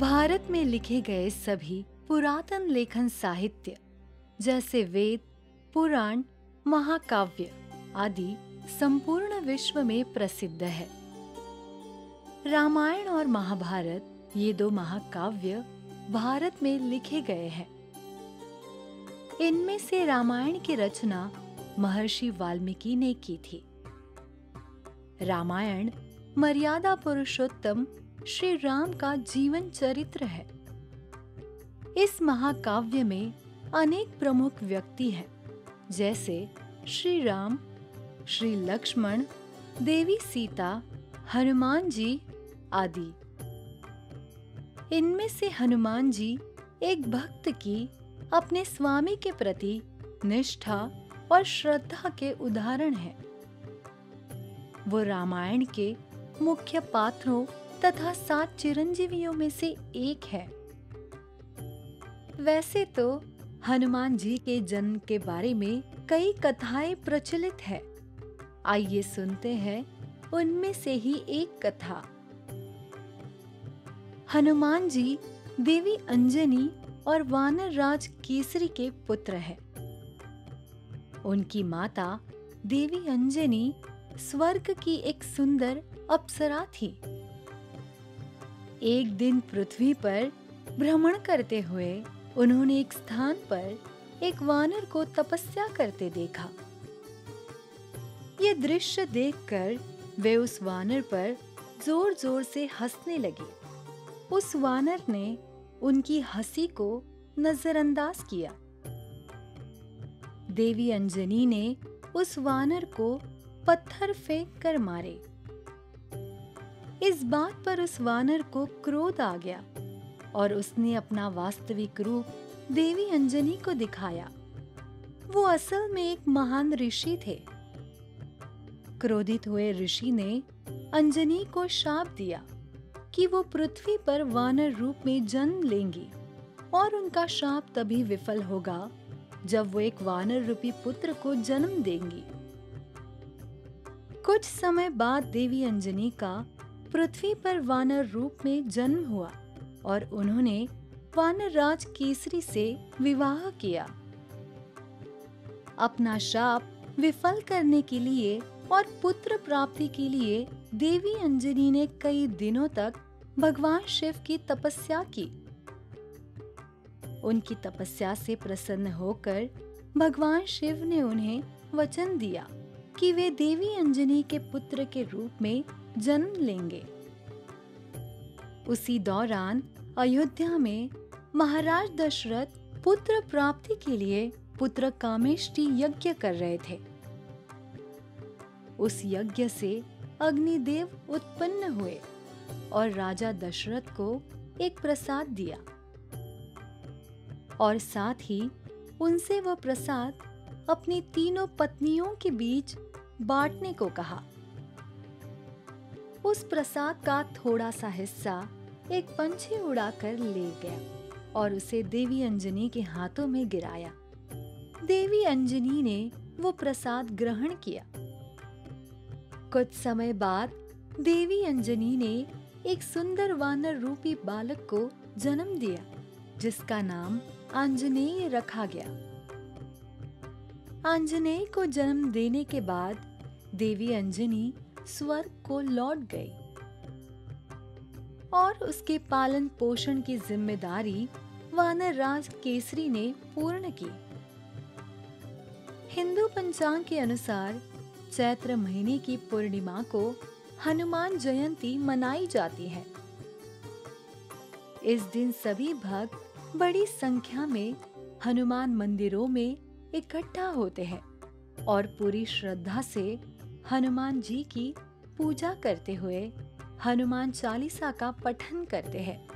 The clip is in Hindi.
भारत में लिखे गए सभी पुरातन लेखन साहित्य, जैसे वेद, पुराण, महाकाव्य आदि संपूर्ण विश्व में प्रसिद्ध है। रामायण और महाभारत ये दो महाकाव्य भारत में लिखे गए हैं। इनमें से रामायण की रचना महर्षि वाल्मीकि ने की थी। रामायण मर्यादा पुरुषोत्तम श्री राम का जीवन चरित्र है इस महाकाव्य में अनेक प्रमुख व्यक्ति हैं, जैसे श्री राम श्री लक्ष्मण, देवी सीता, हनुमान जी आदि इनमें से हनुमान जी एक भक्त की अपने स्वामी के प्रति निष्ठा और श्रद्धा के उदाहरण हैं। वो रामायण के मुख्य पात्रों तथा सात चिरंजीवियों में से एक है। वैसे तो हनुमान जी के जन्म के बारे में कई कथाएँ प्रचलित है। आइए सुनते हैं उनमें से ही एक कथा। हनुमान जी देवी अंजनी और वानर राज केसरी के पुत्र हैं। उनकी माता देवी अंजनी स्वर्ग की एक सुंदर अप्सरा थी। एक दिन पृथ्वी पर भ्रमण करते हुए उन्होंने एक स्थान पर एक वानर को तपस्या करते देखा। ये दृश्य देखकर वे उस वानर पर ज़ोर ज़ोर से हंसने लगे। उस वानर ने उनकी हँसी को नजरअंदाज किया। देवी अंजनी ने उस वानर को पत्थर फेंक कर मारे। इस बात पर उस वानर को क्रोध आ गया और उसने अपना वास्तविक रूप देवी अंजनी को दिखाया। वो असल में एक महान ऋषि थे। क्रोधित हुए ऋषि ने अंजनी को शाप दिया कि वो पृथ्वी पर वानर रूप में जन्म लेंगी और उनका शाप तभी विफल होगा जब वो एक वानर रूपी पुत्र को जन्म देंगी। कुछ समय बाद देवी अंजनी का पृथ्वी पर वानर रूप में जन्म हुआ और उन्होंने वानर राज केसरी से विवाह किया। अपना शाप विफल करने के लिए और पुत्र प्राप्ति के लिए देवी अंजनी ने कई दिनों तक भगवान शिव की तपस्या की। उनकी तपस्या से प्रसन्न होकर भगवान शिव ने उन्हें वचन दिया। कि वे देवी अंजनी के पुत्र के रूप में जन्म लेंगे। उसी दौरान अयोध्या में महाराज दशरथ पुत्र प्राप्ति के लिए पुत्र कामेष्टि यज्ञ कर रहे थे। उस यज्ञ से अग्निदेव उत्पन्न हुए और राजा दशरथ को एक प्रसाद दिया। और साथ ही उनसे वह प्रसाद अपनी तीनों पत्नियों के बीच बांटने को कहा। उस प्रसाद का थोड़ा सा हिस्सा एक पंछी उड़ाकर ले गया और उसे देवी अंजनी के हाथों में गिराया। देवी अंजनी ने वो प्रसाद ग्रहण किया। कुछ समय बाद देवी अंजनी ने एक सुंदर वानर रूपी बालक को जन्म दिया, जिसका नाम आंजनेय रखा गया। आंजनेय को जन्म देने के बाद देवी अंजनी स्वर्ग को लौट गई। और उसके पालन पोषण की ज़िम्मेदारी वानर राज केसरी ने पूर्ण की। हिंदू पंचांग के अनुसार चैत्र महीने की पूर्णिमा को हनुमान जयंती मनाई जाती है। इस दिन सभी भक्त बड़ी संख्या में हनुमान मंदिरों में इकट्ठा होते हैं और पूरी श्रद्धा से हनुमान जी की पूजा करते हुए हनुमान चालीसा का पठन करते हैं।